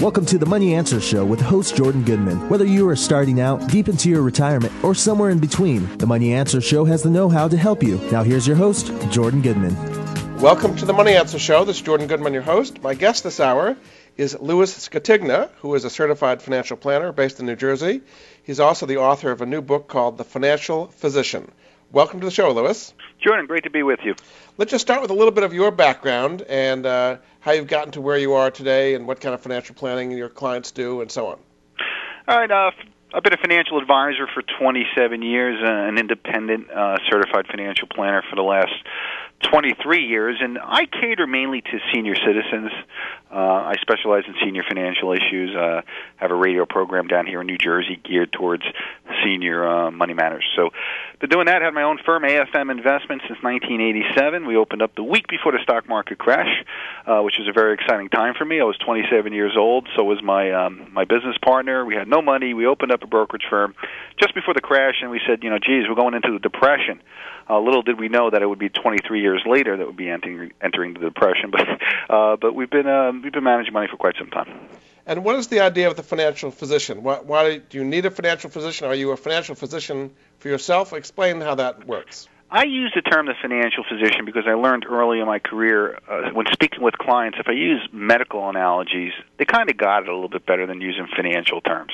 Welcome to the Money Answer Show with host Jordan Goodman. Whether you are starting out, deep into your retirement, or somewhere in between, the Money Answer Show has the know how to help you. Now, here's your host, Jordan Goodman. Welcome to the Money Answer Show. This is Jordan Goodman, your host. My guest this hour is Louis Scatigna, who is a certified financial planner based in New Jersey. He's also the author of a new book called The Financial Physician. Welcome to the show, Louis. Jordan, great to be with you. Let's just start with a little bit of your background and uh, how you've gotten to where you are today and what kind of financial planning your clients do and so on. All right. Uh, I've been a financial advisor for 27 years, uh, an independent uh, certified financial planner for the last 23 years, and I cater mainly to senior citizens. Uh, I specialize in senior financial issues. Uh, have a radio program down here in New Jersey geared towards senior uh, money matters. So, been doing that. Had my own firm, AFM Investments, since 1987. We opened up the week before the stock market crash, uh, which was a very exciting time for me. I was 27 years old. So was my um, my business partner. We had no money. We opened up a brokerage firm just before the crash, and we said, you know, geez, we're going into the depression. Uh, little did we know that it would be 23 years later that would be entering entering the depression. But uh, but we've been uh, we've been managing money for quite some time. And what is the idea of the financial physician? Why, why do you need a financial physician? Are you a financial physician for yourself? Explain how that works. I use the term the financial physician because I learned early in my career uh, when speaking with clients, if I use medical analogies, they kind of got it a little bit better than using financial terms.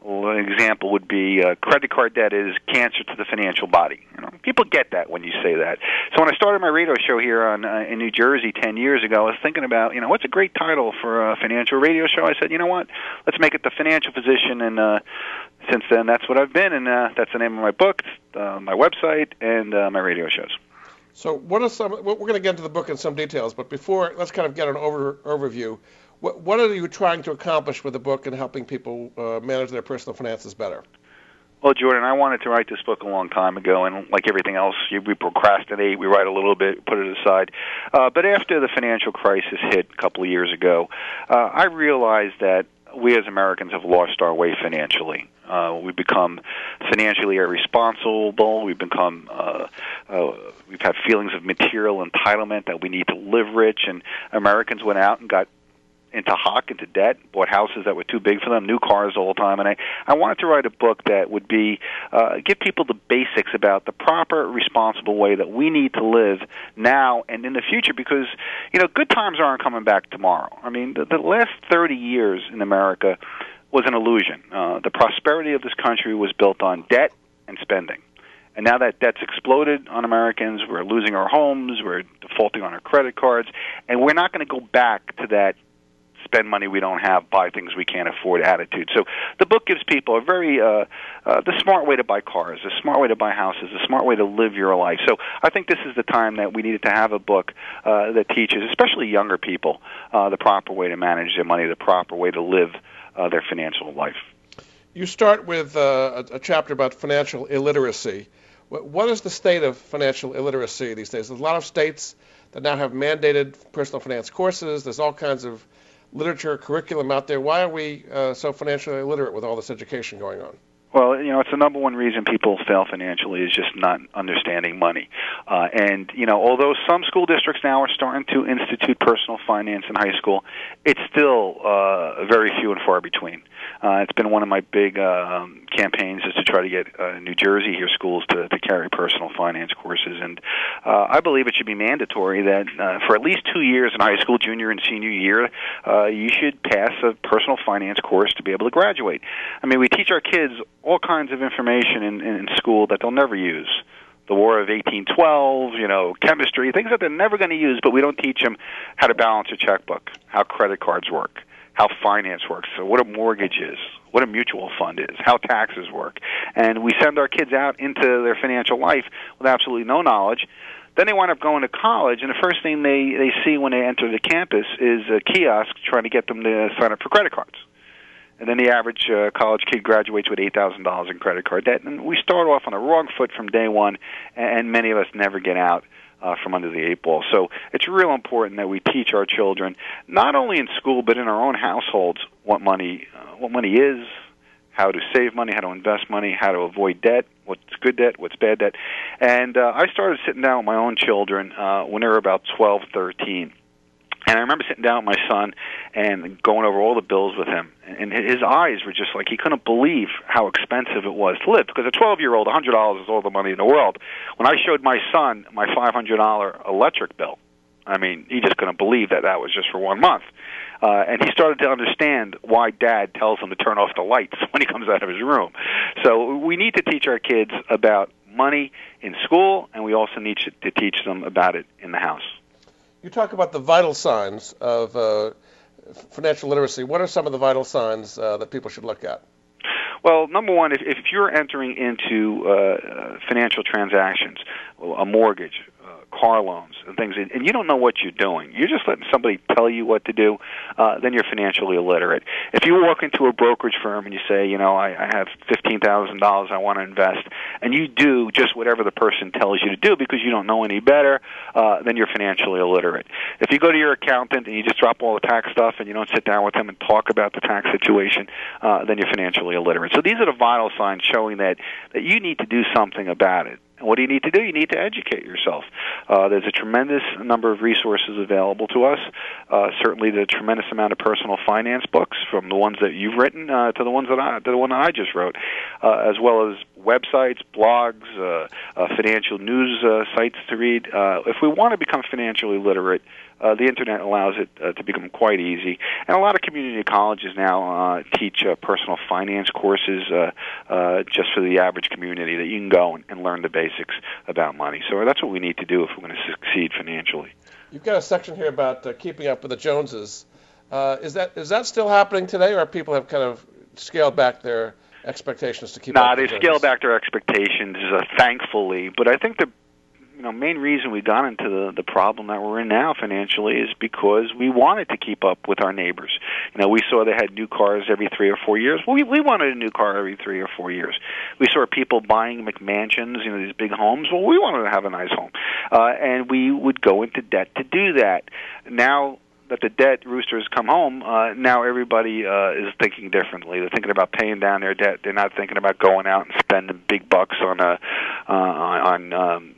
Well, an example would be uh, credit card debt is cancer to the financial body. You know, people get that when you say that. So when I started my radio show here on uh, in New Jersey 10 years ago, I was thinking about, you know, what's a great title for a financial radio show? I said, you know what? Let's make it the financial physician and uh since then, that's what I've been, and uh, that's the name of my book, uh, my website, and uh, my radio shows. So, what are some? We're going to get into the book in some details, but before, let's kind of get an over, overview. What, what are you trying to accomplish with the book and helping people uh, manage their personal finances better? Well, Jordan, I wanted to write this book a long time ago, and like everything else, we procrastinate, we write a little bit, put it aside. Uh, but after the financial crisis hit a couple of years ago, uh, I realized that we as Americans have lost our way financially. Uh, we've become financially irresponsible. We've become uh, uh, we've had feelings of material entitlement that we need to live rich, and Americans went out and got into hock, into debt, bought houses that were too big for them, new cars all the time, and I I wanted to write a book that would be uh, give people the basics about the proper, responsible way that we need to live now and in the future, because you know good times aren't coming back tomorrow. I mean, the, the last thirty years in America was an illusion. Uh, the prosperity of this country was built on debt and spending. And now that debt's exploded on Americans, we're losing our homes, we're defaulting on our credit cards, and we're not going to go back to that spend money we don't have, buy things we can't afford attitude. So the book gives people a very uh, uh, the smart way to buy cars, a smart way to buy houses, a smart way to live your life. So I think this is the time that we needed to have a book uh, that teaches, especially younger people, uh, the proper way to manage their money, the proper way to live uh, their financial life. You start with uh, a, a chapter about financial illiteracy. What is the state of financial illiteracy these days? There's a lot of states that now have mandated personal finance courses. There's all kinds of literature, curriculum out there. Why are we uh, so financially illiterate with all this education going on? Well, you know, it's the number one reason people fail financially is just not understanding money. Uh, and, you know, although some school districts now are starting to institute personal finance in high school, it's still uh, very few and far between. Uh, it's been one of my big um, campaigns is to try to get uh, New Jersey here schools to, to carry personal finance courses, and uh, I believe it should be mandatory that uh, for at least two years in high school, junior and senior year, uh, you should pass a personal finance course to be able to graduate. I mean, we teach our kids all kinds of information in, in school that they'll never use the War of 1812, you know, chemistry, things that they're never going to use, but we don't teach them how to balance a checkbook, how credit cards work, how finance works, so what a mortgage is, what a mutual fund is, how taxes work. And we send our kids out into their financial life with absolutely no knowledge. Then they wind up going to college, and the first thing they they see when they enter the campus is a kiosk trying to get them to sign up for credit cards. And then the average uh, college kid graduates with eight thousand dollars in credit card debt, and we start off on the wrong foot from day one, and many of us never get out uh, from under the eight ball. So it's real important that we teach our children, not only in school but in our own households, what money uh, what money is, how to save money, how to invest money, how to avoid debt, what's good debt, what's bad debt. And uh, I started sitting down with my own children uh, when they were about twelve, thirteen. And I remember sitting down with my son and going over all the bills with him. And his eyes were just like he couldn't believe how expensive it was to live. Because a 12 year old, $100 is all the money in the world. When I showed my son my $500 electric bill, I mean, he just couldn't believe that that was just for one month. Uh, and he started to understand why dad tells him to turn off the lights when he comes out of his room. So we need to teach our kids about money in school, and we also need to teach them about it in the house. You talk about the vital signs of uh, financial literacy. What are some of the vital signs uh, that people should look at? Well, number one, if, if you're entering into uh, financial transactions, a mortgage, car loans and things, and you don't know what you're doing. You're just letting somebody tell you what to do. Uh, then you're financially illiterate. If you walk into a brokerage firm and you say, you know, I, I have fifteen thousand dollars I want to invest, and you do just whatever the person tells you to do because you don't know any better, uh, then you're financially illiterate. If you go to your accountant and you just drop all the tax stuff and you don't sit down with them and talk about the tax situation, uh, then you're financially illiterate. So these are the vital signs showing that that you need to do something about it. And what do you need to do? You need to educate yourself. Uh, there's a tremendous number of resources available to us. Uh, certainly, the tremendous amount of personal finance books, from the ones that you've written uh, to the ones that I, to the one that I just wrote, uh, as well as websites, blogs, uh, uh, financial news sites to read. If we want to become financially literate, uh, the internet allows it uh, to become quite easy. And a lot of community colleges now uh, teach uh, personal finance courses uh, uh, just for the average community that you can go and, and learn the basics about money. So that's what we need to do if we're going to succeed financially. You've got a section here about uh, keeping up with the Joneses. Uh, is that is that still happening today, or people have kind of scaled back their expectations to keep? Nah, up they scaled back their expectations, uh, thankfully. But I think the you know main reason we got into the the problem that we're in now financially is because we wanted to keep up with our neighbors. You know, we saw they had new cars every three or four years. Well, we we wanted a new car every three or four years. We saw people buying McMansions, you know, these big homes. Well, we wanted to have a nice home, uh, and we would go into debt to do that. Now that the debt roosters come home, uh, now everybody uh, is thinking differently. They're thinking about paying down their debt. They're not thinking about going out and spending big bucks on a uh, on um,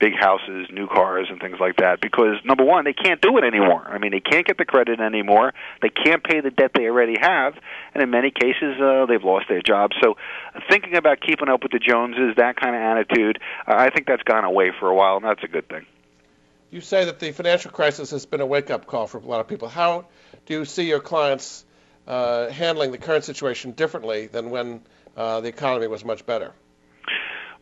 big houses, new cars, and things like that. Because number one, they can't do it anymore. I mean, they can't get the credit anymore. They can't pay the debt they already have, and in many cases, uh, they've lost their jobs. So, thinking about keeping up with the Joneses, that kind of attitude, uh, I think that's gone away for a while, and that's a good thing. You say that the financial crisis has been a wake-up call for a lot of people. How do you see your clients uh, handling the current situation differently than when uh, the economy was much better?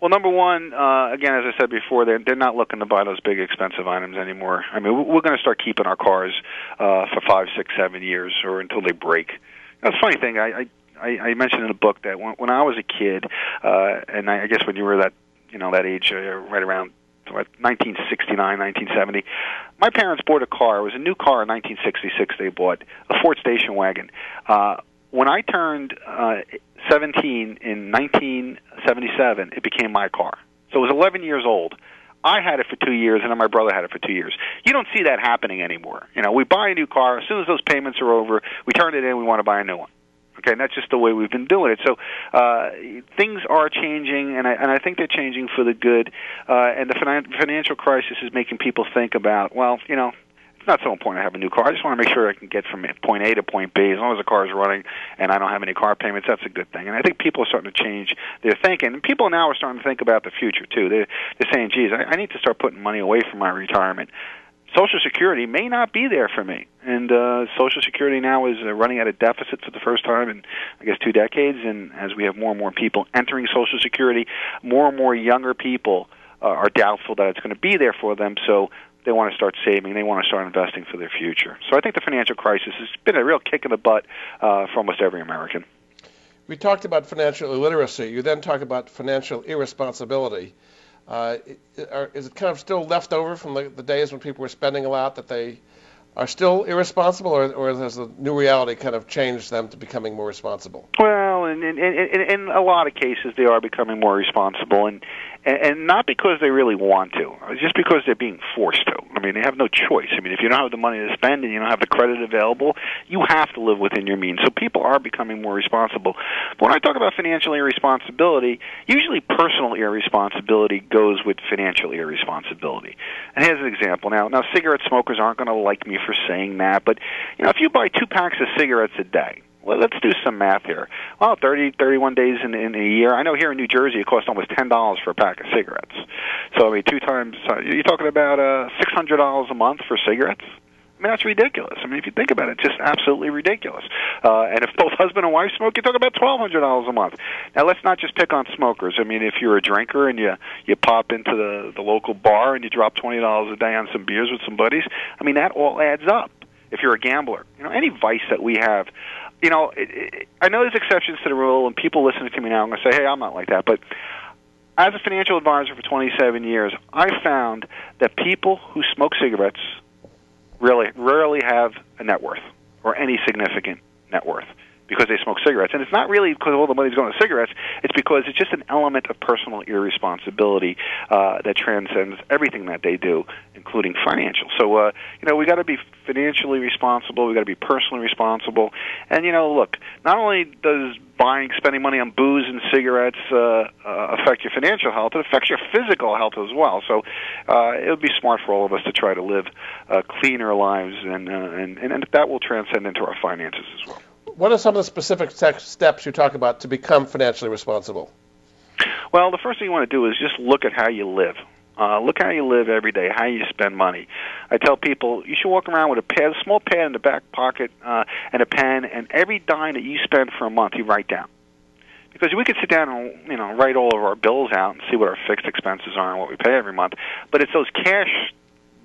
Well, number one, uh, again, as I said before, they're they're not looking to buy those big expensive items anymore. I mean, we're going to start keeping our cars uh, for five, six, seven years, or until they break. That's a funny thing. I, I I mentioned in the book that when, I was a kid, uh, and I, I guess when you were that you know that age, uh, right around 1969, 1970. My parents bought a car. It was a new car in 1966. They bought a Ford station wagon. Uh, when I turned uh, 17 in 1977, it became my car. So it was 11 years old. I had it for two years, and then my brother had it for two years. You don't see that happening anymore. You know, we buy a new car as soon as those payments are over. We turn it in. We want to buy a new one. Okay, and that's just the way we've been doing it. So uh, things are changing, and I, and I think they're changing for the good. Uh, and the finan- financial crisis is making people think about, well, you know, not so important to have a new car. I just want to make sure I can get from point A to point B. As long as the car is running and I don't have any car payments, that's a good thing. And I think people are starting to change their thinking. And people now are starting to think about the future too. They're, they're saying, "Geez, I, I need to start putting money away from my retirement." Social Security may not be there for me, and uh, Social Security now is uh, running at a deficit for the first time in, I guess, two decades. And as we have more and more people entering Social Security, more and more younger people uh, are doubtful that it's going to be there for them. So they want to start saving, they want to start investing for their future. So I think the financial crisis has been a real kick in the butt uh, for almost every American. We talked about financial illiteracy. You then talk about financial irresponsibility. Uh, is it kind of still left over from the, the days when people were spending a lot that they are still irresponsible, or, or has the new reality kind of changed them to becoming more responsible? Well, in, in, in, in a lot of cases, they are becoming more responsible, and and not because they really want to, just because they're being forced to. I mean, they have no choice. I mean, if you don't have the money to spend and you don't have the credit available, you have to live within your means. So people are becoming more responsible. But when I talk about financial irresponsibility, usually personal irresponsibility goes with financial irresponsibility. And here's an example. Now, now cigarette smokers aren't going to like me for saying that, but you know, if you buy two packs of cigarettes a day, well, let's do some math here. Well, 30, 31 days in, in a year. I know here in New Jersey it costs almost ten dollars for a pack of cigarettes. So I mean, two times uh, you're talking about uh, six hundred dollars a month for cigarettes. I mean, that's ridiculous. I mean, if you think about it, just absolutely ridiculous. Uh, and if both husband and wife smoke, you talk about twelve hundred dollars a month. Now, let's not just pick on smokers. I mean, if you're a drinker and you you pop into the the local bar and you drop twenty dollars a day on some beers with some buddies, I mean, that all adds up. If you're a gambler, you know, any vice that we have, you know, it, it, I know there's exceptions to the rule, and people listening to me now, I'm going to say, hey, I'm not like that. But as a financial advisor for 27 years, I found that people who smoke cigarettes really rarely have a net worth or any significant net worth because they smoke cigarettes. And it's not really because all the money's going to cigarettes. It's because it's just an element of personal irresponsibility uh, that transcends everything that they do, including financial. So, uh, you know, we got to be financially responsible. We got to be personally responsible. And you know, look, not only does buying, spending money on booze and cigarettes uh, uh, affect your financial health, it affects your physical health as well. So uh, it would be smart for all of us to try to live uh, cleaner lives, and, uh, and and that will transcend into our finances as well what are some of the specific steps you talk about to become financially responsible? Well, the first thing you want to do is just look at how you live. Uh, look how you live every day, how you spend money. I tell people you should walk around with a pad, a small pad in the back pocket, uh, and a pen, and every dime that you spend for a month, you write down. Because we could sit down and you know write all of our bills out and see what our fixed expenses are and what we pay every month, but it's those cash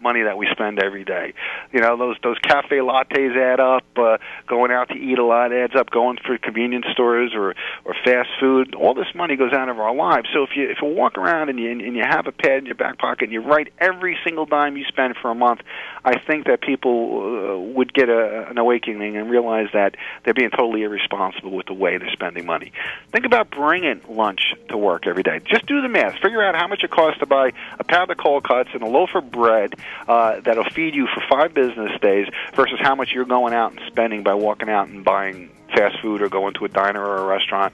money that we spend every day. You know, those those cafe lattes add up. Uh, going out to eat a lot adds up. Going for convenience stores or or fast food, all this money goes out of our lives. So if you if you walk around and you and you have a pad in your back pocket and you write every single dime you spend for a month, I think that people uh, would get a, an awakening and realize that they're being totally irresponsible with the way they're spending money. Think about bringing lunch to work every day. Just do the math. Figure out how much it costs to buy a pound of cold cuts and a loaf of bread uh, that'll feed you for five business days versus how much you're going out and spending by walking out and buying fast food or going to a diner or a restaurant.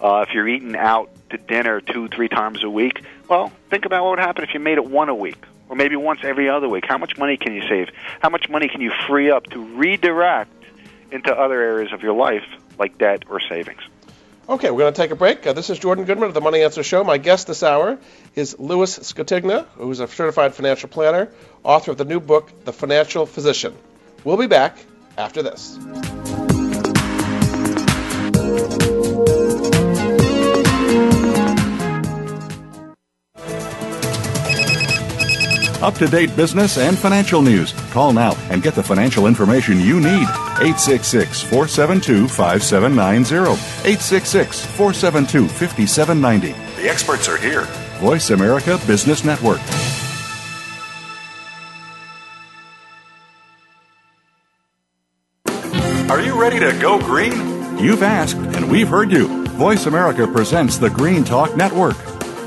Uh, if you're eating out to dinner two, three times a week, well, think about what would happen if you made it one a week or maybe once every other week. How much money can you save? How much money can you free up to redirect into other areas of your life like debt or savings? Okay, we're going to take a break. Uh, this is Jordan Goodman of the Money Answer Show. My guest this hour is Louis Scatigna, who's a certified financial planner, author of the new book, The Financial Physician. We'll be back after this. Up to date business and financial news. Call now and get the financial information you need. 866 472 5790. 866 472 5790. The experts are here. Voice America Business Network. Are you ready to go green? You've asked, and we've heard you. Voice America presents the Green Talk Network.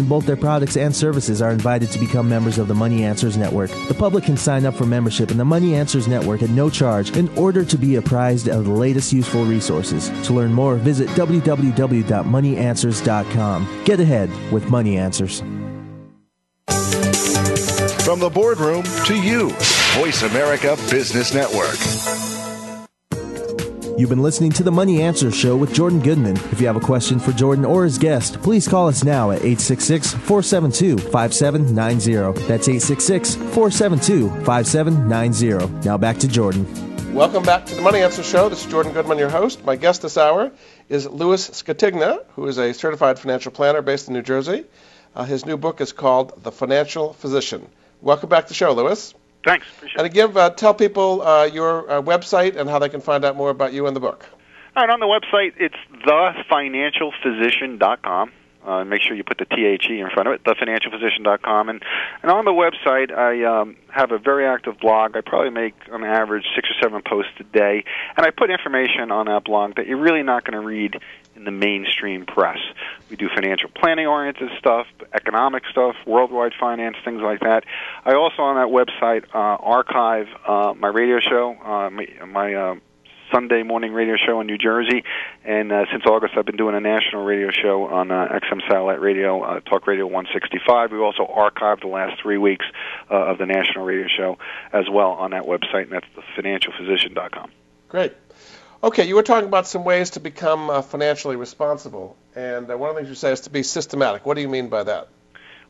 in both their products and services are invited to become members of the Money Answers Network. The public can sign up for membership in the Money Answers Network at no charge in order to be apprised of the latest useful resources. To learn more, visit www.moneyanswers.com. Get ahead with Money Answers. From the boardroom to you, Voice America Business Network. You've been listening to the Money Answer Show with Jordan Goodman. If you have a question for Jordan or his guest, please call us now at 866 472 5790. That's 866 472 5790. Now back to Jordan. Welcome back to the Money Answer Show. This is Jordan Goodman, your host. My guest this hour is Louis Scatigna, who is a certified financial planner based in New Jersey. Uh, his new book is called The Financial Physician. Welcome back to the show, Louis. Thanks. Appreciate and again, uh, tell people uh, your uh, website and how they can find out more about you and the book. All right, on the website, it's thefinancialphysician.com. Uh, make sure you put the THE in front of it, thefinancialphysician.com. And, and on the website, I um, have a very active blog. I probably make, on average, six or seven posts a day. And I put information on that blog that you're really not going to read in the mainstream press. We do financial planning oriented stuff, economic stuff, worldwide finance, things like that. I also, on that website, uh, archive uh, my radio show, uh, my, my uh, Sunday morning radio show in New Jersey, and uh, since August I've been doing a national radio show on uh, XM Satellite Radio, uh, Talk Radio 165. We've also archived the last three weeks uh, of the national radio show as well on that website, and that's the thefinancialphysician.com. Great. Okay, you were talking about some ways to become uh, financially responsible, and uh, one of the things you say is to be systematic. What do you mean by that?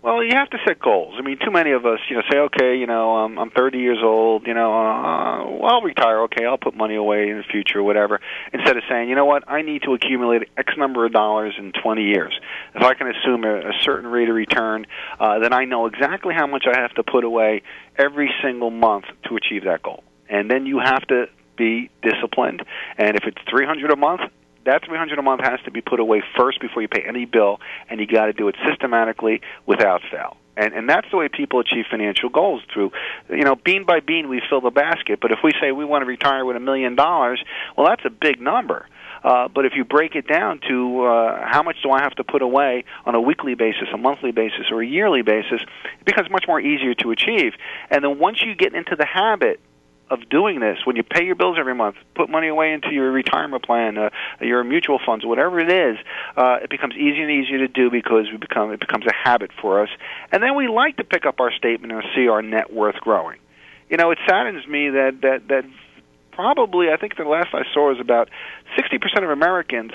Well, you have to set goals. I mean, too many of us, you know, say, okay, you know, um, I'm 30 years old, you know, uh, I'll retire. Okay, I'll put money away in the future, whatever. Instead of saying, you know what, I need to accumulate X number of dollars in 20 years. If I can assume a, a certain rate of return, uh, then I know exactly how much I have to put away every single month to achieve that goal. And then you have to be disciplined. And if it's 300 a month, that 300 a month has to be put away first before you pay any bill, and you got to do it systematically without fail. And and that's the way people achieve financial goals through, you know, bean by bean we fill the basket. But if we say we want to retire with a million dollars, well, that's a big number. Uh, but if you break it down to uh, how much do I have to put away on a weekly basis, a monthly basis, or a yearly basis, it becomes much more easier to achieve. And then once you get into the habit of doing this, when you pay your bills every month, put money away into your retirement plan, uh, your mutual funds, whatever it is, uh, it becomes easier and easier to do because we become it becomes a habit for us. And then we like to pick up our statement and see our net worth growing. You know, it saddens me that that that probably I think the last I saw was about 60% of Americans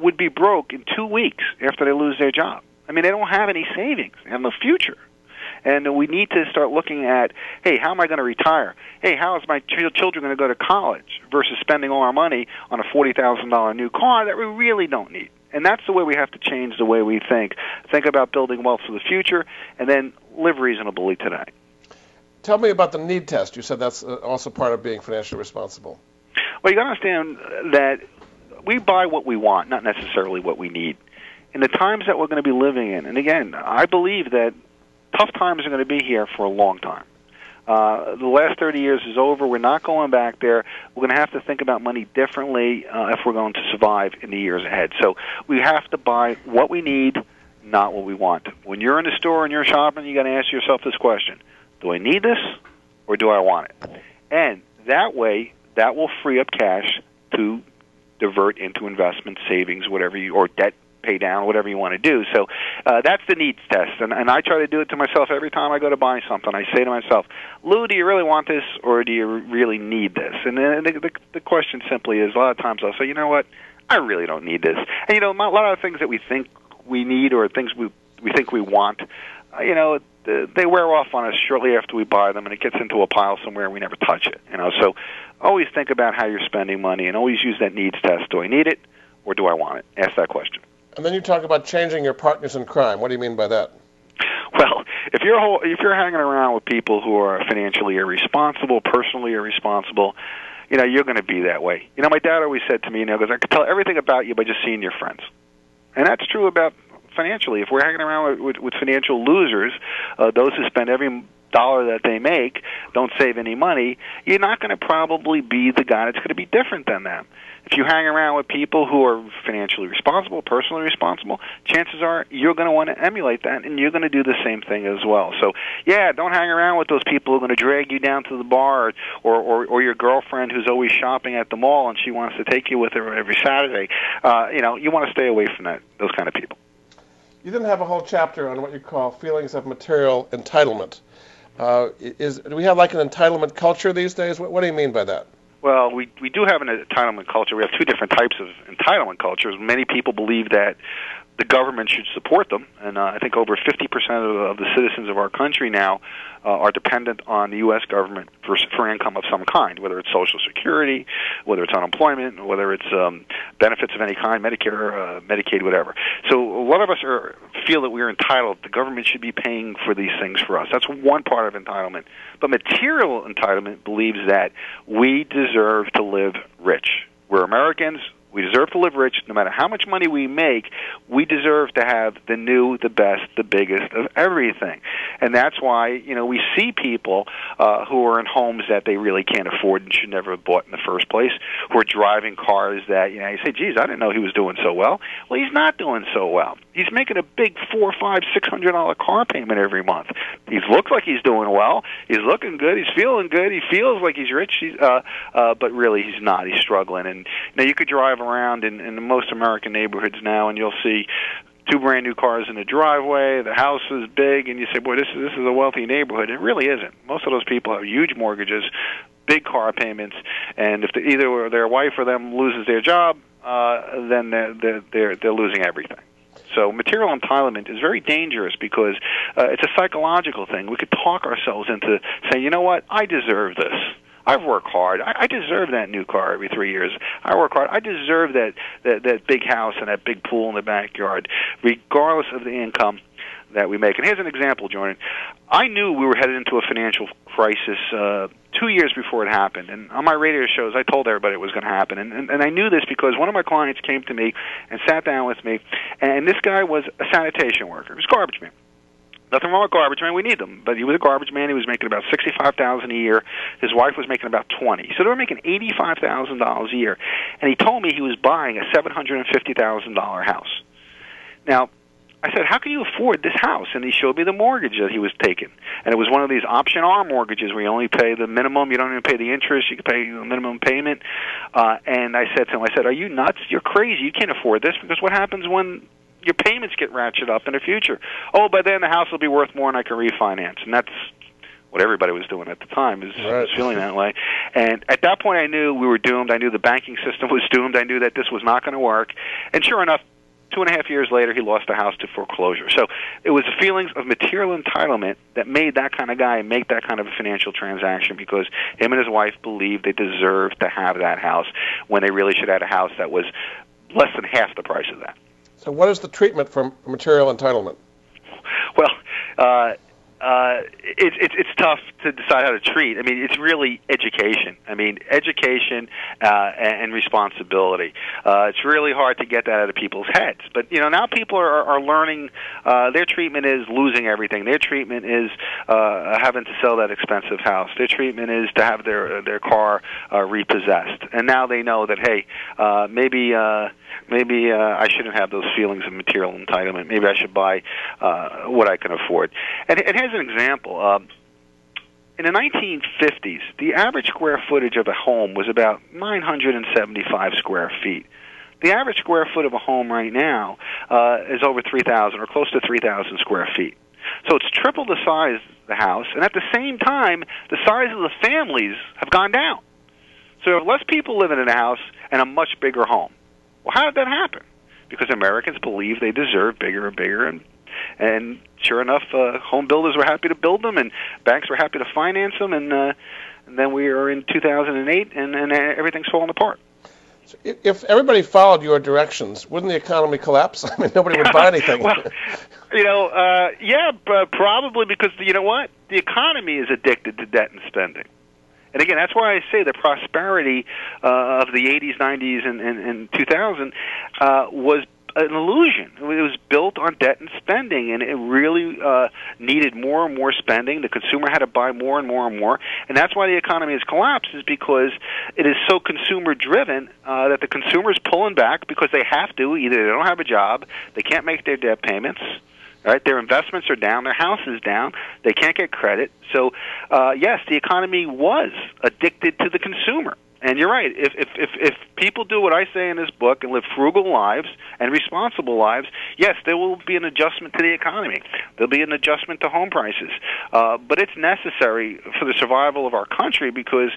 would be broke in 2 weeks after they lose their job. I mean, they don't have any savings. Have no future. And we need to start looking at, hey, how am I going to retire? Hey, how is my ch- children going to go to college? Versus spending all our money on a forty thousand dollar new car that we really don't need. And that's the way we have to change the way we think. Think about building wealth for the future, and then live reasonably today. Tell me about the need test. You said that's uh, also part of being financially responsible. Well, you got to understand that we buy what we want, not necessarily what we need. In the times that we're going to be living in, and again, I believe that tough times are going to be here for a long time. Uh, the last 30 years is over. We're not going back there. We're going to have to think about money differently uh, if we're going to survive in the years ahead. So we have to buy what we need, not what we want. When you're in the store and you're shopping, you got to ask yourself this question: Do I need this, or do I want it? And that way, that will free up cash to divert into investment, savings, whatever you, or debt pay down, whatever you want to do. So uh, that's the needs test, and, and I try to do it to myself every time I go to buy something. I say to myself, Lou, do you really want this, or do you really need this? And then the, the, the question simply is, a lot of times I'll say, you know what, I really don't need this. And you know, a lot of things that we think we need or things we we think we want, uh, you know, they wear off on us shortly after we buy them, and it gets into a pile somewhere, and we never touch it. You know, so always think about how you're spending money, and always use that needs test. Do I need it, or do I want it? Ask that question. And then you talk about changing your partners in crime. What do you mean by that? Well, if you're whole, if you're hanging around with people who are financially irresponsible, personally irresponsible, you know you're going to be that way. You know, my dad always said to me, you know, because I could tell everything about you by just seeing your friends, and that's true about financially. If we're hanging around with, with, with financial losers, uh, those who spend every dollar that they make don't save any money, you're not going to probably be the guy that's going to be different than them. If you hang around with people who are financially responsible, personally responsible, chances are you're going to want to emulate that and you're going to do the same thing as well. So, yeah, don't hang around with those people who are going to drag you down to the bar or or, or your girlfriend who's always shopping at the mall and she wants to take you with her every Saturday. Uh, you know, you want to stay away from that those kind of people. You then have a whole chapter on what you call feelings of material entitlement. Uh, is do we have like an entitlement culture these days? What, what do you mean by that? Well, we we do have an entitlement culture. We have two different types of entitlement cultures. Many people believe that the government should support them, and uh, I think over 50% of, of the citizens of our country now uh, are dependent on the U.S. government for, for income of some kind, whether it's Social Security, whether it's unemployment, whether it's um, benefits of any kind, Medicare, uh, Medicaid, whatever. So a lot of us are, feel that we're entitled. The government should be paying for these things for us. That's one part of entitlement. But material entitlement believes that we deserve to live rich. We're Americans. We deserve to live rich. No matter how much money we make, we deserve to have the new, the best, the biggest of everything. And that's why, you know, we see people uh, who are in homes that they really can't afford and should never have bought in the first place, who are driving cars that, you know, you say, geez, I didn't know he was doing so well. Well, he's not doing so well. He's making a big four, five, six hundred dollar car payment every month. He looks like he's doing well. He's looking good. He's feeling good. He feels like he's rich. He's, uh, uh, but really, he's not. He's struggling. And you know, you could drive around in, in most American neighborhoods now, and you'll see two brand new cars in the driveway. The house is big, and you say, "Boy, this is this is a wealthy neighborhood." It really isn't. Most of those people have huge mortgages, big car payments, and if the, either their wife or them loses their job, uh, then they're, they're they're they're losing everything. So material entitlement is very dangerous because uh, it's a psychological thing. We could talk ourselves into saying, you know what, I deserve this. I've worked hard. I, I deserve that new car every three years. I work hard. I deserve that, that that big house and that big pool in the backyard, regardless of the income that we make. And here's an example, Jordan. I knew we were headed into a financial crisis uh, two years before it happened. And on my radio shows, I told everybody it was going to happen. And, and, and I knew this because one of my clients came to me and sat down with me, and this guy was a sanitation worker. He was garbage man. Nothing wrong with garbage man. We need them, but he was a garbage man. He was making about sixty-five thousand a year. His wife was making about twenty, so they were making eighty-five thousand dollars a year. And he told me he was buying a seven hundred and fifty thousand dollar house. Now, I said, "How can you afford this house?" And he showed me the mortgage that he was taking, and it was one of these option ARM mortgages where you only pay the minimum, you don't even pay the interest, you can pay the minimum payment. Uh, and I said to him, "I said, are you nuts? You're crazy. You can't afford this because what happens when your payments get ratcheted up in the future? Oh, by then the house will be worth more, and I can refinance." And that's what everybody was doing at the time is Right. was feeling that way. And at that point, I knew we were doomed. I knew the banking system was doomed. I knew that this was not going to work. And sure enough, two and a half years later, he lost the house to foreclosure. So it was feelings of material entitlement that made that kind of guy make that kind of a financial transaction because him and his wife believed they deserved to have that house when they really should have had a house that was less than half the price of that. So, what is the treatment for material entitlement? Well, uh, uh, it's it's it's tough to decide how to treat. I mean, it's really education. I mean, education uh, and, and responsibility. Uh, it's really hard to get that out of people's heads. But you know, now people are are learning. Uh, their treatment is losing everything. Their treatment is uh, having to sell that expensive house. Their treatment is to have their their car uh, repossessed. And now they know that hey, uh, maybe. Uh, maybe uh, I shouldn't have those feelings of material entitlement. Maybe I should buy uh, what I can afford. And, and here's an example. Um, in the 1950s, the average square footage of a home was about 975 square feet. The average square foot of a home right now uh, is over 3,000 or close to 3,000 square feet. So it's triple the size of the house, and at the same time, the size of the families have gone down. So less people living in a house and a much bigger home. Well, how did that happen? Because Americans believe they deserve bigger and bigger, and and sure enough, uh, home builders were happy to build them, and banks were happy to finance them, and uh, and then we are in 2008, and and everything's falling apart. So if, everybody followed your directions, wouldn't the economy collapse? I mean, nobody would buy anything. well, you know, uh, yeah, but probably because you know what, the economy is addicted to debt and spending. And again, that's why I say the prosperity uh, of the 80s, 90s, and, and, and 2000 uh, was an illusion. It was built on debt and spending, and it really uh, needed more and more spending. The consumer had to buy more and more and more, and that's why the economy has collapsed. Is because it is so consumer driven uh, that the consumer is pulling back because they have to. Either they don't have a job, they can't make their debt payments. Right, their investments are down, their house is down, they can't get credit. So, uh, yes, the economy was addicted to the consumer and you're right. If, if if if people do what I say in this book and live frugal lives and responsible lives, yes, there will be an adjustment to the economy. There'll be an adjustment to home prices, uh, but it's necessary for the survival of our country because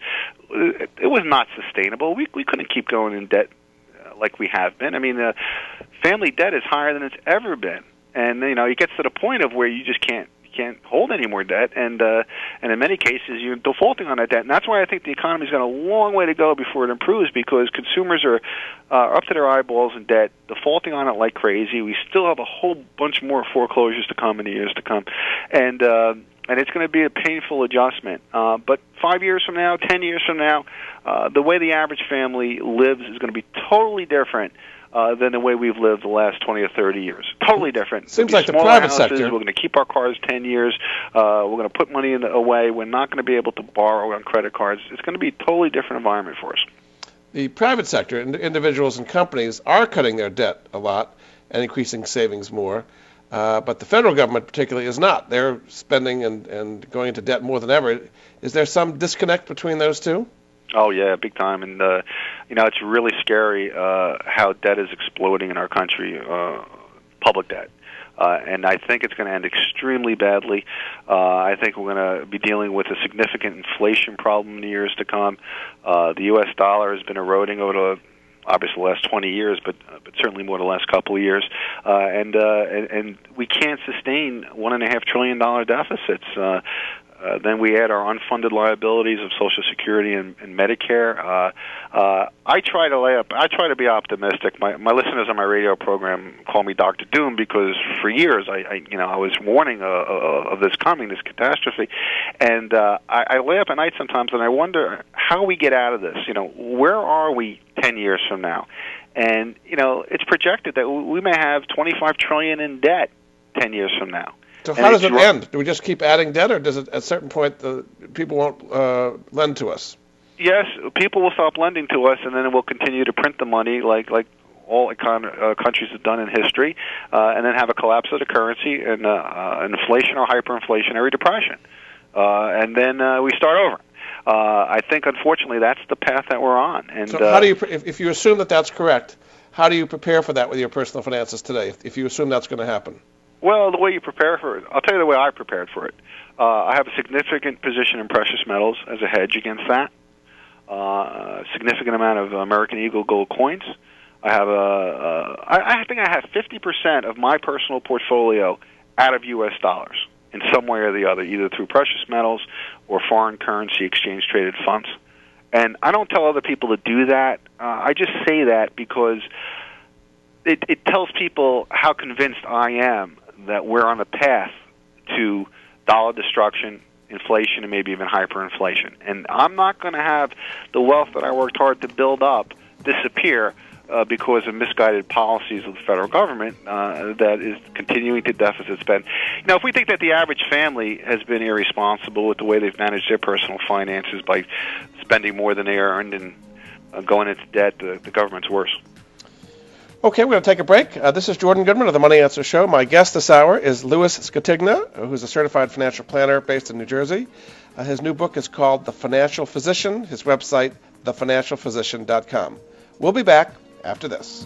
it was not sustainable. We we couldn't keep going in debt uh, like we have been. I mean, the family debt is higher than it's ever been, and you know it gets to the point of where you just can't can't hold any more debt, and uh, and in many cases you're defaulting on that debt. And that's why I think the economy's got a long way to go before it improves, because consumers are uh, up to their eyeballs in debt, defaulting on it like crazy. We still have a whole bunch more foreclosures to come in the years to come, and. Uh, and it's going to be a painful adjustment. Uh, but five years from now, ten years from now, uh, the way the average family lives is going to be totally different uh, than the way we've lived the last 20 or 30 years. Totally different. Seems like the private houses. sector. We're going to keep our cars 10 years. Uh, we're going to put money in the, away. We're not going to be able to borrow on credit cards. It's going to be a totally different environment for us. The private sector, individuals and companies, are cutting their debt a lot and increasing savings more. Uh, but the federal government, particularly, is not. They're spending and, and going into debt more than ever. Is there some disconnect between those two? Oh yeah, big time, and uh, you know it's really scary uh, how debt is exploding in our country, uh, public debt. Uh, and I think it's going to end extremely badly. Uh, I think we're going to be dealing with a significant inflation problem in the years to come. Uh, the U.S. dollar has been eroding over the obviously the last 20 years, but uh, but certainly more the last couple of years, uh, and, uh, and and we can't sustain one and a half trillion dollar deficits. Uh, uh, then we add our unfunded liabilities of Social Security and, and Medicare. Uh, uh, I try to lay up. I try to be optimistic. My my listeners on my radio program call me Doctor Doom because for years I, I you know I was warning uh, uh, of this coming, this catastrophe, and uh, I, I lay up at night sometimes and I wonder how we get out of this. You know, where are we ten years from now? And you know, it's projected that we may have 25 trillion in debt 10 years from now. So how does it end? Do we just keep adding debt, or does it at a certain point the people won't uh, lend to us? Yes, people will stop lending to us, and then we'll continue to print the money like like all econ- uh, countries have done in history, uh, and then have a collapse of the currency and uh, uh, inflation or hyperinflationary depression, uh, and then uh, we start over. Uh, I think, unfortunately, that's the path that we're on. And so, how do you, if, if you assume that that's correct, how do you prepare for that with your personal finances today? If, if you assume that's going to happen. Well, the way you prepare for it, I'll tell you the way I prepared for it. Uh, I have a significant position in precious metals as a hedge against that. Uh, significant amount of American Eagle gold coins. I have a, a I, I think I have 50% of my personal portfolio out of U.S. dollars in some way or the other, either through precious metals or foreign currency exchange traded funds. And I don't tell other people to do that. Uh, I just say that because it, it tells people how convinced I am that we're on a path to dollar destruction, inflation, and maybe even hyperinflation. And I'm not going to have the wealth that I worked hard to build up disappear uh, because of misguided policies of the federal government uh, that is continuing to deficit spend. Now, if we think that the average family has been irresponsible with the way they've managed their personal finances by spending more than they earned and uh, going into debt, the, the government's worse. Okay, we're going to take a break. Uh, this is Jordan Goodman of the Money Answer Show. My guest this hour is Louis Scatigna, who's a certified financial planner based in New Jersey. Uh, his new book is called The Financial Physician. His website, thefinancialphysician.com. We'll be back after this.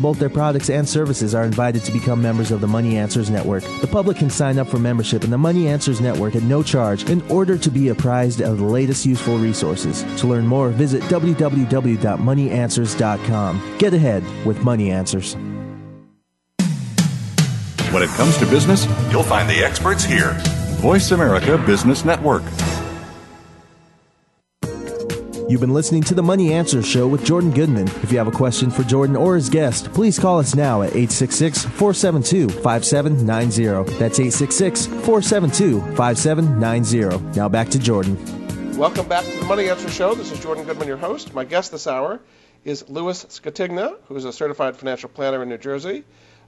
both their products and services are invited to become members of the Money Answers Network. The public can sign up for membership in the Money Answers Network at no charge in order to be apprised of the latest useful resources. To learn more, visit www.moneyanswers.com. Get ahead with Money Answers. When it comes to business, you'll find the experts here. Voice America Business Network. You've been listening to the Money Answer Show with Jordan Goodman. If you have a question for Jordan or his guest, please call us now at 866 472 5790. That's 866 472 5790. Now back to Jordan. Welcome back to the Money Answer Show. This is Jordan Goodman, your host. My guest this hour is Louis Scatigna, who is a certified financial planner in New Jersey.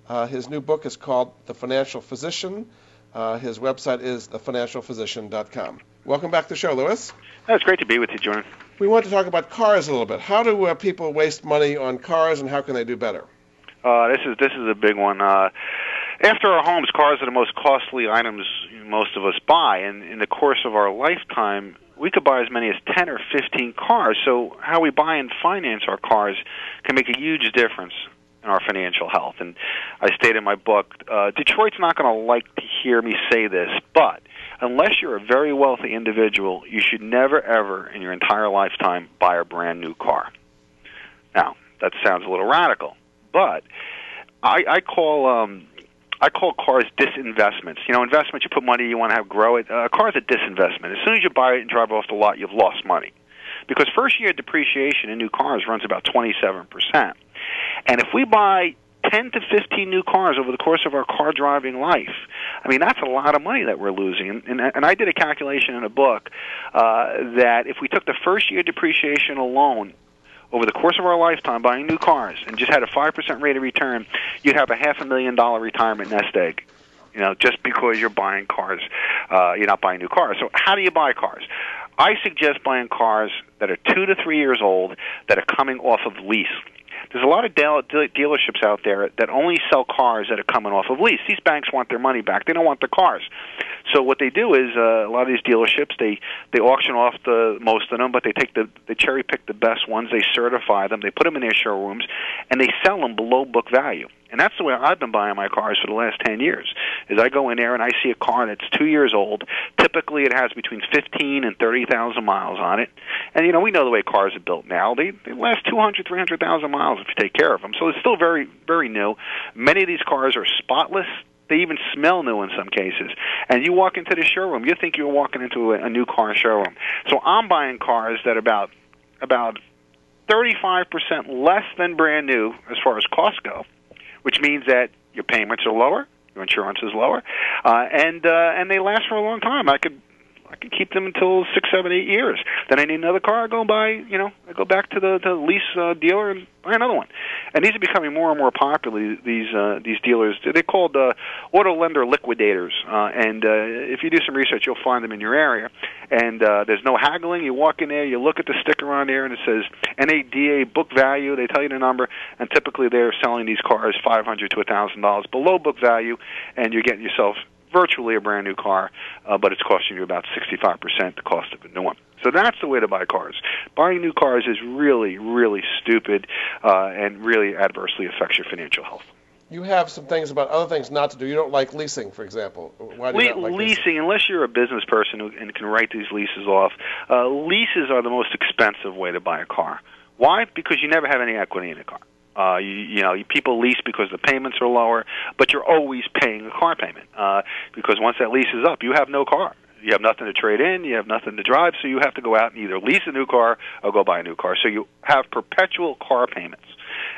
Uh, his new book is called The Financial Physician. Uh, his website is thefinancialphysician.com. Welcome back to the show, Louis. Oh, it's great to be with you, Jordan. We want to talk about cars a little bit. How do uh, people waste money on cars, and how can they do better? Uh, this is this is a big one. Uh, after our homes, cars are the most costly items most of us buy, and in the course of our lifetime, we could buy as many as 10 or 15 cars. So, how we buy and finance our cars can make a huge difference in our financial health. And I state in my book, uh, Detroit's not going to like to hear me say this, but unless you're a very wealthy individual, you should never, ever in your entire lifetime buy a brand new car. Now, that sounds a little radical, but I, I call um, I call cars disinvestments. You know, investments you put money you want to have grow it. Uh, a car is a disinvestment. As soon as you buy it and drive off the lot, you've lost money because first year depreciation in new cars runs about 27%. And if we buy 10 to 15 new cars over the course of our car driving life. I mean, that's a lot of money that we're losing. And, and, I did a calculation in a book uh, that if we took the first year depreciation alone over the course of our lifetime buying new cars and just had a 5% rate of return, you'd have a half a million dollar retirement nest egg. You know, just because you're buying cars, uh, you're not buying new cars. So, how do you buy cars? I suggest buying cars that are two to three years old that are coming off of lease. There's a lot of deal- dealerships out there that only sell cars that are coming off of lease. These banks want their money back. They don't want the cars. So what they do is uh, a lot of these dealerships they they auction off the most of them, but they take the they cherry pick the best ones. They certify them. They put them in their showrooms, and they sell them below book value. And that's the way I've been buying my cars for the last 10 years. Is I go in there and I see a car that's 2 years old. Typically it has between 15 and 30,000 miles on it. And you know, we know the way cars are built now. They they last 200, 300,000 miles if you take care of them. So it's still very very new. Many of these cars are spotless. They even smell new in some cases. And you walk into the showroom, you think you're walking into a, a new car showroom. So I'm buying cars that about about 35% less than brand new as far as costs go which means that your payments are lower, your insurance is lower, uh, and uh, and they last for a long time. I could I can keep them until six, seven, eight years. Then I need another car. I go buy, you know, I go back to the, the lease uh, dealer and buy another one. And these are becoming more and more popular. These uh, these dealers, they're called uh, auto lender liquidators. Uh, and uh, if you do some research, you'll find them in your area. And uh, there's no haggling. You walk in there, you look at the sticker on there, and it says NADA book value. They tell you the number, and typically they're selling these cars five hundred to a thousand dollars below book value, and you're getting yourself virtually a brand new car, uh, but it's costing you about 65% the cost of a new one. So that's the way to buy cars. Buying new cars is really, really stupid uh, and really adversely affects your financial health. You have some things about other things not to do. You don't like leasing, for example. Why do you Le- not like leasing, unless you're a business person who and can write these leases off, uh, leases are the most expensive way to buy a car. Why? Because you never have any equity in a car. Uh, you, you know, people lease because the payments are lower, but you're always paying a car payment uh, because once that lease is up, you have no car. You have nothing to trade in. You have nothing to drive, so you have to go out and either lease a new car or go buy a new car. So you have perpetual car payments.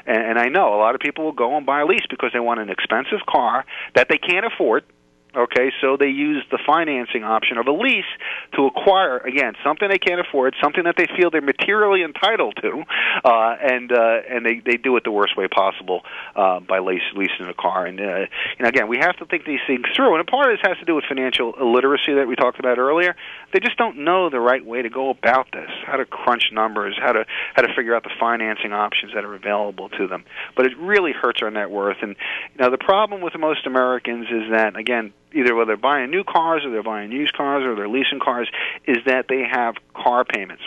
And, and I know a lot of people will go and buy a lease because they want an expensive car that they can't afford Okay, so they use the financing option of a lease to acquire again something they can't afford, something that they feel they're materially entitled to, uh, and uh, and they they do it the worst way possible uh, by lease, leasing a car. And uh, you know, again, we have to think these things through. And a part of this has to do with financial illiteracy that we talked about earlier. They just don't know the right way to go about this, how to crunch numbers, how to how to figure out the financing options that are available to them. But it really hurts our net worth. And you know, the problem with most Americans is that again either whether they're buying new cars or they're buying used cars or they're leasing cars, is that they have car payments.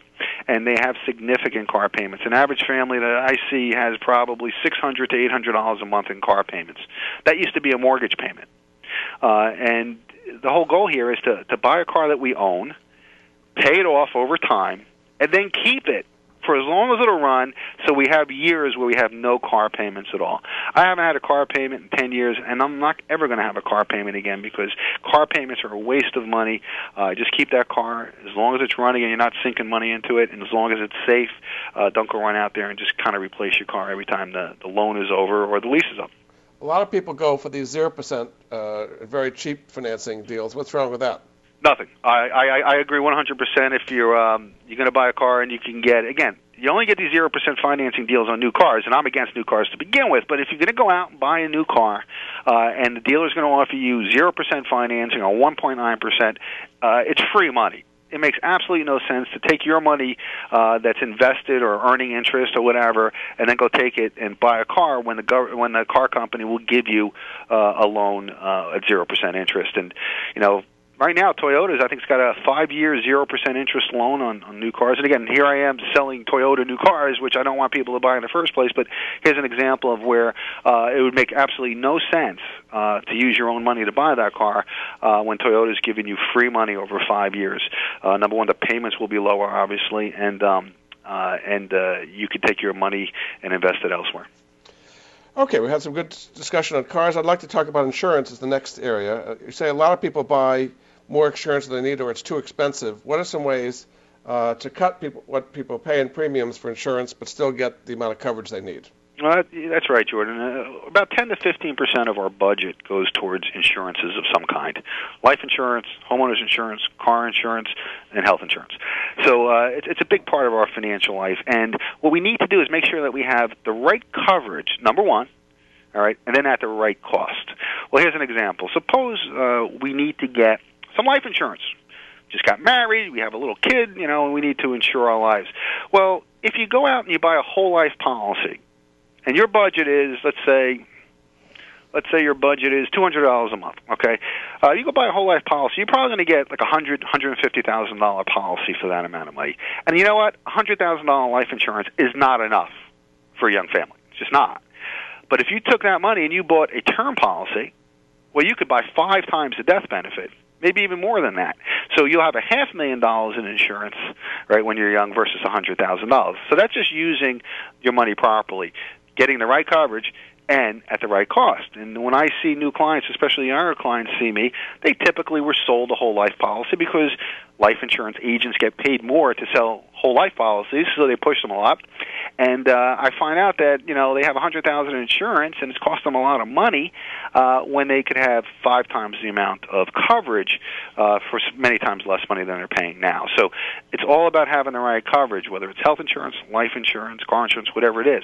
And they have significant car payments. An average family that I see has probably six hundred to eight hundred dollars a month in car payments. That used to be a mortgage payment. Uh, and the whole goal here is to, to buy a car that we own, pay it off over time, and then keep it for as long as it'll run, so we have years where we have no car payments at all. I haven't had a car payment in 10 years, and I'm not ever going to have a car payment again because car payments are a waste of money. Uh, just keep that car as long as it's running and you're not sinking money into it, and as long as it's safe, uh, don't go run out there and just kind of replace your car every time the, the loan is over or the lease is up. A lot of people go for these 0%, uh, very cheap financing deals. What's wrong with that? Nothing. I I, I agree 100%. If you're um, you're going to buy a car and you can get again, you only get these zero percent financing deals on new cars, and I'm against new cars to begin with. But if you're going to go out and buy a new car, uh, and the dealer's going to offer you zero percent financing or 1.9 percent, uh, it's free money it makes absolutely no sense to take your money uh, that's invested or earning interest or whatever, and then go take it and buy a car when the gov- when the car company will give you uh, a loan uh, at zero percent interest. And you know, right now Toyota's I think it's got a five year zero percent interest loan on, on new cars. And again, here I am selling Toyota new cars, which I don't want people to buy in the first place. But here's an example of where uh, it would make absolutely no sense uh, to use your own money to buy that car uh, when Toyota's giving you free money over five years. Uh, number one, the payments will be lower, obviously, and um, uh, and uh, you can take your money and invest it elsewhere. Okay, we had some good discussion on cars. I'd like to talk about insurance as the next area. Uh, you say a lot of people buy more insurance than they need or it's too expensive. What are some ways uh, to cut people what people pay in premiums for insurance but still get the amount of coverage they need? Well, that's right, Jordan. Uh, about 10 to 15 percent of our budget goes towards insurances of some kind: life insurance, homeowners insurance, car insurance, and health insurance. So uh, it's, it's a big part of our financial life. And what we need to do is make sure that we have the right coverage. Number one, all right, and then at the right cost. Well, here's an example. Suppose uh, we need to get some life insurance. Just got married, we have a little kid, you know, and we need to insure our lives. Well, if you go out and you buy a whole life policy, and your budget is, let's say, let's say your budget is two hundred dollars a month. Okay, uh, you go buy a whole life policy. You're probably going to get like a hundred, hundred and fifty thousand dollar policy for that amount of money. And you know what? A hundred thousand dollar life insurance is not enough for a young family. It's just not. But if you took that money and you bought a term policy, well, you could buy five times the death benefit maybe even more than that. So you'll have a half million dollars in insurance, right, when you're young versus a hundred thousand dollars. So that's just using your money properly, getting the right coverage and at the right cost. And when I see new clients, especially younger clients see me, they typically were sold a whole life policy because life insurance agents get paid more to sell whole life policies, so they push them a lot. And uh, I find out that you know they have a hundred thousand insurance, and it's cost them a lot of money uh, when they could have five times the amount of coverage uh, for many times less money than they're paying now. So it's all about having the right coverage, whether it's health insurance, life insurance, car insurance, whatever it is.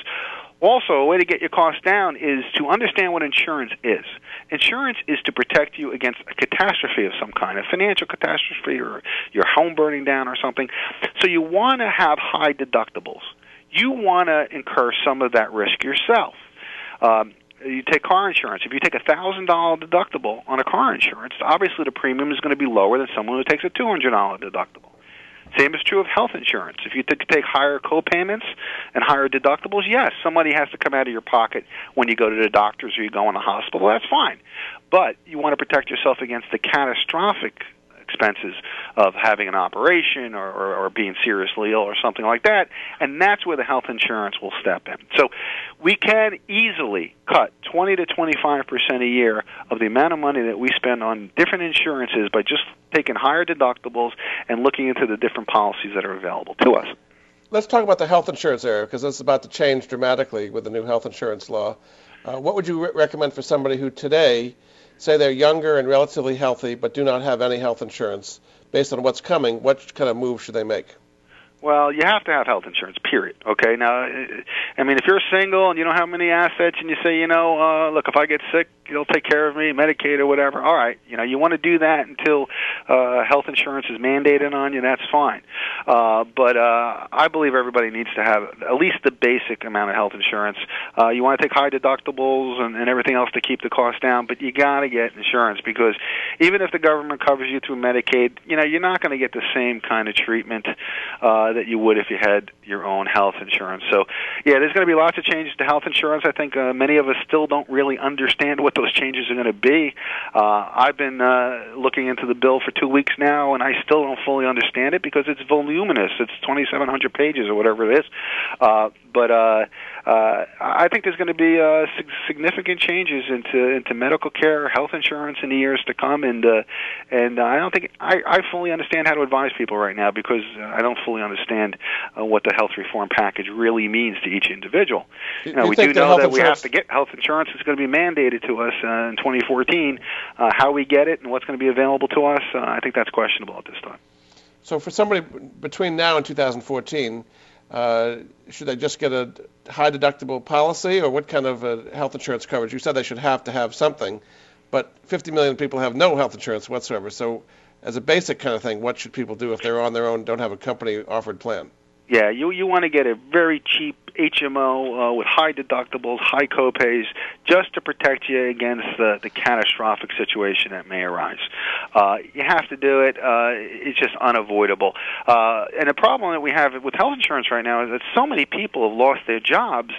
Also, a way to get your costs down is to understand what insurance is. Insurance is to protect you against a catastrophe of some kind, a financial catastrophe or your home burning down or something. So you want to have high deductibles. You want to incur some of that risk yourself. Um, you take car insurance. If you take a thousand dollar deductible on a car insurance, obviously the premium is going to be lower than someone who takes a two hundred dollar deductible. Same is true of health insurance. If you take higher co-payments and higher deductibles, yes, somebody has to come out of your pocket when you go to the doctors or you go in the hospital. That's fine. But you want to protect yourself against the catastrophic expenses of having an operation or, or, or being seriously ill or something like that, and that's where the health insurance will step in. So we can easily cut 20 to 25 percent a year of the amount of money that we spend on different insurances by just taking higher deductibles and looking into the different policies that are available to us. Let's talk about the health insurance area because it's about to change dramatically with the new health insurance law. Uh, what would you re- recommend for somebody who today say they're younger and relatively healthy but do not have any health insurance, based on what's coming, what kind of move should they make? Well, you have to have health insurance. Period. Okay. Now, I mean, if you're single and you don't have many assets, and you say, you know, uh, look, if I get sick, you'll take care of me, Medicaid or whatever. All right. You know, you want to do that until uh, health insurance is mandated on you. That's fine. Uh, but uh, I believe everybody needs to have at least the basic amount of health insurance. Uh, you want to take high deductibles and, and everything else to keep the cost down, but you got to get insurance because even if the government covers you through Medicaid, you know, you're not going to get the same kind of treatment. Uh, that you would if you had your own health insurance. So, yeah, there's going to be lots of changes to health insurance. I think uh, many of us still don't really understand what those changes are going to be. Uh, I've been uh, looking into the bill for two weeks now, and I still don't fully understand it because it's voluminous. It's 2,700 pages or whatever it is. Uh, but uh, uh, I think there's going to be uh, significant changes into into medical care, health insurance in the years to come, and uh, and I don't think I, I fully understand how to advise people right now because I don't fully understand uh, what the health reform package really means to each individual. You, now, you we do know that we have to get health insurance. It's going to be mandated to us uh, in 2014. Uh, how we get it and what's going to be available to us, uh, I think that's questionable at this time. So for somebody between now and 2014 uh, should they just get a high deductible policy, or what kind of uh, health insurance coverage? You said they should have to have something, but 50 million people have no health insurance whatsoever. So, as a basic kind of thing, what should people do if they're on their own, don't have a company offered plan? Yeah, you you want to get a very cheap HMO uh, with high deductibles, high copays, just to protect you against the, the catastrophic situation that may arise. Uh, you have to do it. Uh, it's just unavoidable. Uh, and the problem that we have with health insurance right now is that so many people have lost their jobs,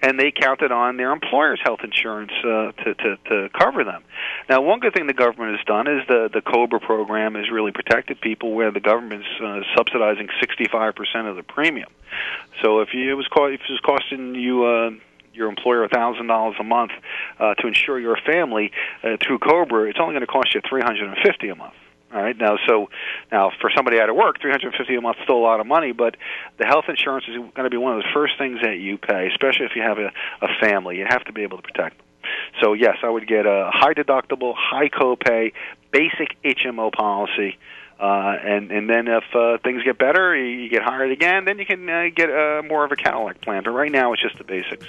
and they counted on their employer's health insurance uh, to, to to cover them. Now, one good thing the government has done is the the COBRA program has really protected people, where the government's uh, subsidizing 65 percent of the premium. So if you, it was co- if it was costing you uh, your employer a thousand dollars a month uh, to insure your family uh, through Cobra, it's only going to cost you three hundred and fifty a month. All right now, so now for somebody out of work, three hundred fifty a month is still a lot of money, but the health insurance is going to be one of the first things that you pay, especially if you have a, a family. You have to be able to protect them. So yes, I would get a high deductible, high copay, basic HMO policy. Uh, and and then if uh, things get better, you get hired again. Then you can uh, get uh, more of a Cadillac plan. But right now, it's just the basics.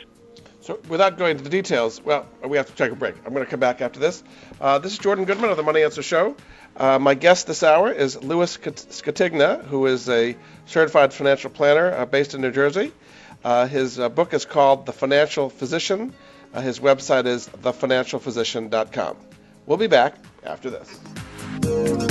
So, without going into the details, well, we have to take a break. I'm going to come back after this. Uh, this is Jordan Goodman of the Money Answer Show. Uh, my guest this hour is Louis Scatigna, who is a certified financial planner uh, based in New Jersey. Uh, his uh, book is called The Financial Physician. Uh, his website is thefinancialphysician.com. We'll be back after this.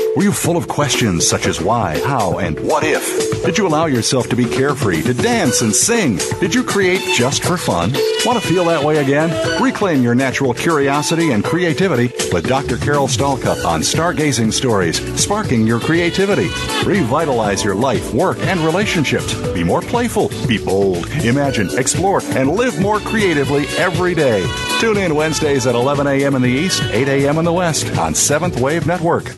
Were you full of questions such as why, how, and what if? Did you allow yourself to be carefree, to dance and sing? Did you create just for fun? Want to feel that way again? Reclaim your natural curiosity and creativity with Dr. Carol Stalcup on Stargazing Stories, sparking your creativity. Revitalize your life, work, and relationships. Be more playful, be bold, imagine, explore, and live more creatively every day. Tune in Wednesdays at 11 a.m. in the East, 8 a.m. in the West on Seventh Wave Network.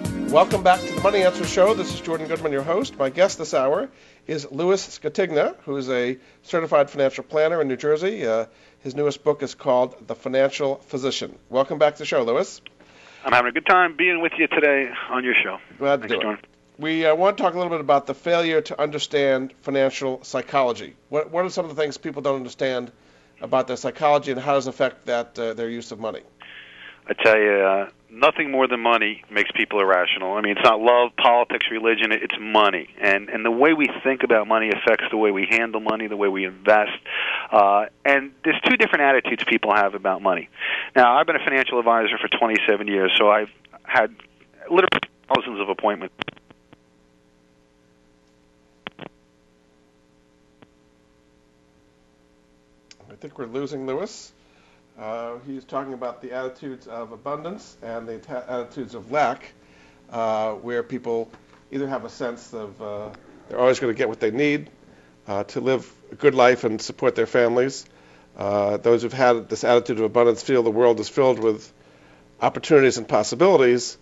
Welcome back to the Money Answer Show. This is Jordan Goodman, your host. My guest this hour is Louis Scatigna, who is a certified financial planner in New Jersey. Uh, his newest book is called The Financial Physician. Welcome back to the show, Louis. I'm having a good time being with you today on your show. Glad to Thanks, do it. Jordan. We uh, want to talk a little bit about the failure to understand financial psychology. What, what are some of the things people don't understand about their psychology, and how does it affect that uh, their use of money? I tell you, uh, nothing more than money makes people irrational. I mean, it's not love, politics, religion. It's money, and and the way we think about money affects the way we handle money, the way we invest. Uh, and there's two different attitudes people have about money. Now, I've been a financial advisor for 27 years, so I've had literally thousands of appointments. I think we're losing Louis. Uh, he's talking about the attitudes of abundance and the ta- attitudes of lack, uh, where people either have a sense of uh, they're always going to get what they need uh, to live a good life and support their families. Uh, those who've had this attitude of abundance feel the world is filled with opportunities and possibilities,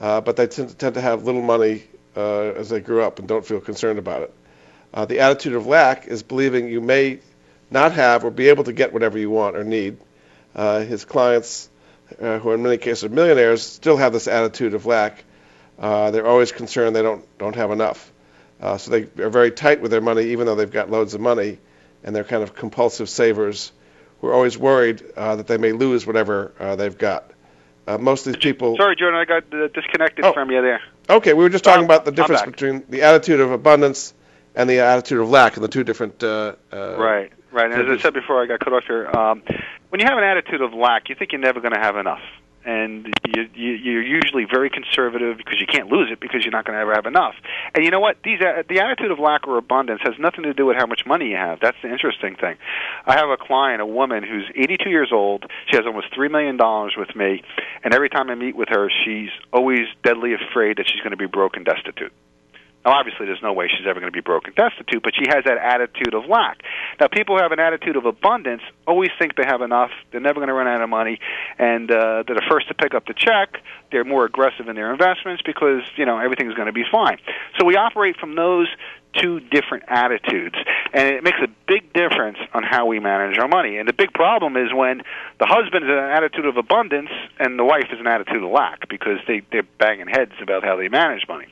uh, but they tend to, tend to have little money as they grew up and don't feel concerned about it. the attitude of lack is believing you may not have or be able to get whatever you want or need. Uh, his clients, uh, who in many cases are millionaires, still have this attitude of lack. Uh, they're always concerned they don't don't have enough. Uh, so they are very tight with their money, even though they've got loads of money, and they're kind of compulsive savers who are always worried uh, that they may lose whatever uh, they've got. most of these people. Sorry, Jordan, I got disconnected Oh. from you there. Okay, we were just talking I'm- about the difference between the attitude of abundance and the attitude of lack, and the two different. Uh, uh, Right, right. And as I said before, I got cut off here. Um, when you have an attitude of lack, you think you're never going to have enough, and you, you, you're usually very conservative because you can't lose it because you're not going to ever have enough. And you know what? These uh, the attitude of lack or abundance has nothing to do with how much money you have. That's the interesting thing. I have a client, a woman who's 82 years old. She has almost three million dollars with me, and every time I meet with her, she's always deadly afraid that she's going to be broke and destitute. Now, obviously, there's no way she's ever going to be broke and destitute, but she has that attitude of lack. Now, people who have an attitude of abundance always think they have enough. They're never going to run out of money, and uh, they're the first to pick up the check. They're more aggressive in their investments because you know everything's going to be fine. So we operate from those two different attitudes, and it makes a big difference on how we manage our money. And the big problem is when the husband is in an attitude of abundance and the wife is an attitude of lack because they they're banging heads about how they manage money.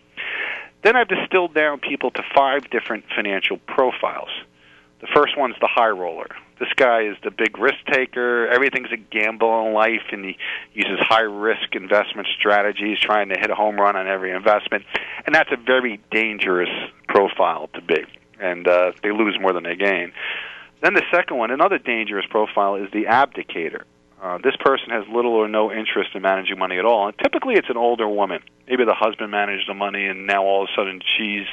Then I've distilled down people to five different financial profiles. The first one's the high roller. This guy is the big risk taker. Everything's a gamble in life, and he uses high risk investment strategies, trying to hit a home run on every investment. And that's a very dangerous profile to be. And uh, they lose more than they gain. Then the second one, another dangerous profile, is the abdicator. Uh, this person has little or no interest in managing money at all. And typically, it's an older woman. Maybe the husband managed the money, and now all of a sudden she's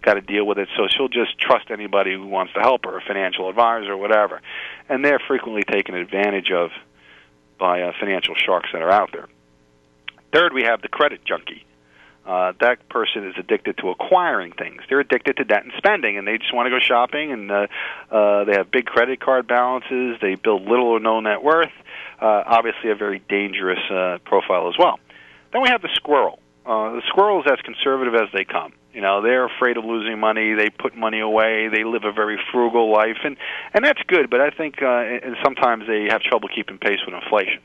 got to deal with it. So she'll just trust anybody who wants to help her, a financial advisor or whatever. And they're frequently taken advantage of by uh, financial sharks that are out there. Third, we have the credit junkie. Uh, that person is addicted to acquiring things. They're addicted to debt and spending, and they just want to go shopping. And uh, uh, they have big credit card balances. They build little or no net worth. Uh, obviously, a very dangerous uh, profile as well. Then we have the squirrel. Uh, the squirrel is as conservative as they come. You know, they're afraid of losing money. They put money away. They live a very frugal life, and and that's good. But I think uh, and sometimes they have trouble keeping pace with inflation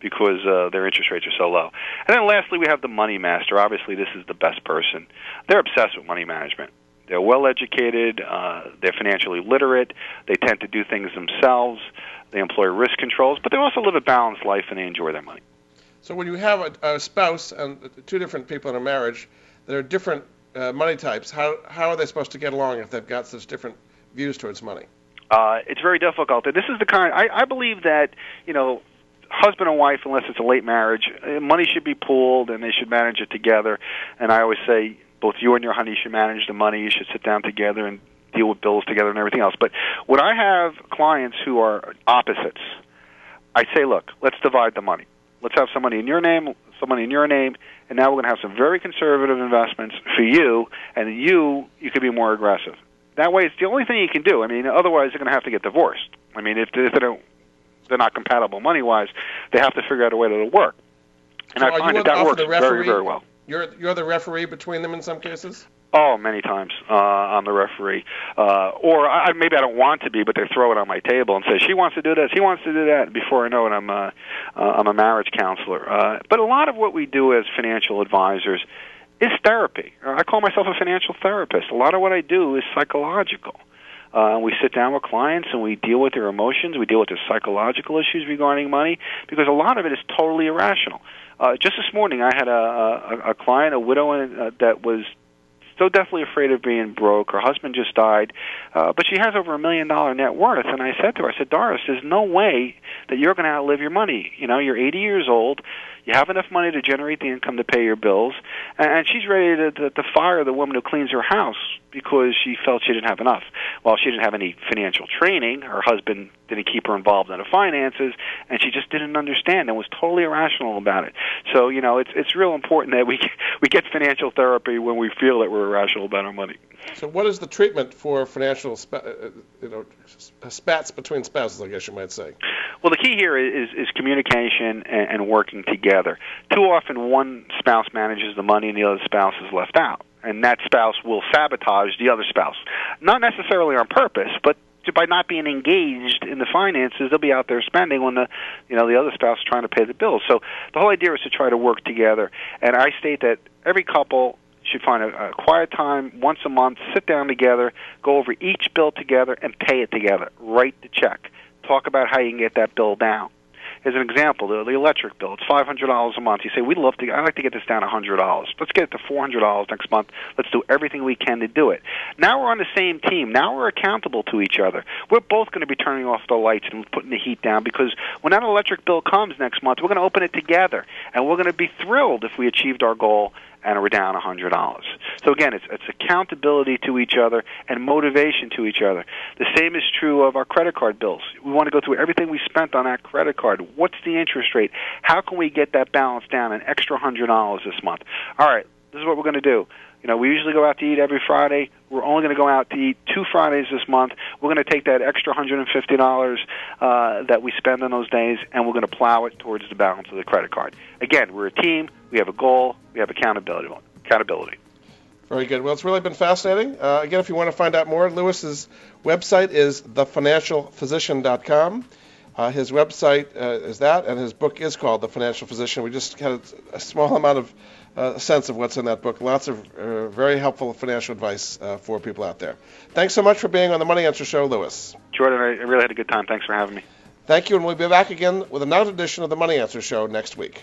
because uh, their interest rates are so low. And then lastly, we have the money master. Obviously, this is the best person. They're obsessed with money management. They're well educated. Uh, they're financially literate. They tend to do things themselves. They employ risk controls, but they also live a balanced life and they enjoy their money. So when you have a, a spouse and two different people in a marriage that are different uh, money types, how how are they supposed to get along if they've got such different views towards money? Uh, it's very difficult. And this is the kind I, I believe that you know husband and wife, unless it's a late marriage, uh, money should be pooled and they should manage it together. And I always say both you and your honey should manage the money. You should sit down together and deal with bills together and everything else. But when I have clients who are opposites, I say, look, let's divide the money. Let's have some money in your name, some money in your name, and now we're going to have some very conservative investments for you, and you, you could be more aggressive. That way, it's the only thing you can do. I mean, otherwise, they're going to have to get divorced. I mean, if, if they don't they're not compatible money wise, they have to figure out a way that it'll work. And so I find that that works very, very well. You're you're the referee between them in some cases. Oh, many times uh, I'm the referee, uh, or I, maybe I don't want to be, but they throw it on my table and say she wants to do this, he wants to do that. Before I know it, I'm a, uh, I'm a marriage counselor. Uh, but a lot of what we do as financial advisors is therapy. I call myself a financial therapist. A lot of what I do is psychological. Uh, we sit down with clients and we deal with their emotions. We deal with their psychological issues regarding money because a lot of it is totally irrational. Uh, just this morning, I had a, a, a client, a widow, uh, that was so deathly afraid of being broke. Her husband just died, uh, but she has over a million dollar net worth. And I said to her, I said, Doris, there's no way that you're going to outlive your money. You know, you're 80 years old. You have enough money to generate the income to pay your bills, and she's ready to, to, to fire the woman who cleans her house because she felt she didn't have enough. While she didn't have any financial training, her husband didn't keep her involved in the finances, and she just didn't understand and was totally irrational about it. So you know, it's it's real important that we we get financial therapy when we feel that we're irrational about our money. So, what is the treatment for financial, sp- uh, you know, spats between spouses? I guess you might say. Well, the key here is is communication and, and working together. Too often, one spouse manages the money and the other spouse is left out, and that spouse will sabotage the other spouse, not necessarily on purpose, but by not being engaged in the finances, they'll be out there spending when the you know the other spouse is trying to pay the bills. So the whole idea is to try to work together. And I state that every couple should find a, a quiet time once a month, sit down together, go over each bill together, and pay it together. Write the check. Talk about how you can get that bill down. As an example, the, the electric bill, it's five hundred dollars a month. You say we'd love to. I'd like to get this down a hundred dollars. Let's get it to four hundred dollars next month. Let's do everything we can to do it. Now we're on the same team. Now we're accountable to each other. We're both going to be turning off the lights and putting the heat down because when that electric bill comes next month, we're going to open it together, and we're going to be thrilled if we achieved our goal and we're down a hundred dollars. So again, it's it's accountability to each other and motivation to each other. The same is true of our credit card bills. We want to go through everything we spent on that credit card. What's the interest rate? How can we get that balance down an extra hundred dollars this month? All right, this is what we're going to do. You know, we usually go out to eat every Friday. We're only going to go out to eat two Fridays this month. We're going to take that extra $150 uh, that we spend on those days, and we're going to plow it towards the balance of the credit card. Again, we're a team. We have a goal. We have accountability. Accountability. Very good. Well, it's really been fascinating. Uh, again, if you want to find out more, Louis's website is thefinancialphysician.com. Uh, his website uh, is that, and his book is called The Financial Physician. We just had a small amount of uh, sense of what's in that book. Lots of uh, very helpful financial advice uh, for people out there. Thanks so much for being on the Money Answer Show, Louis. Jordan, I really had a good time. Thanks for having me. Thank you, and we'll be back again with another edition of the Money Answer Show next week.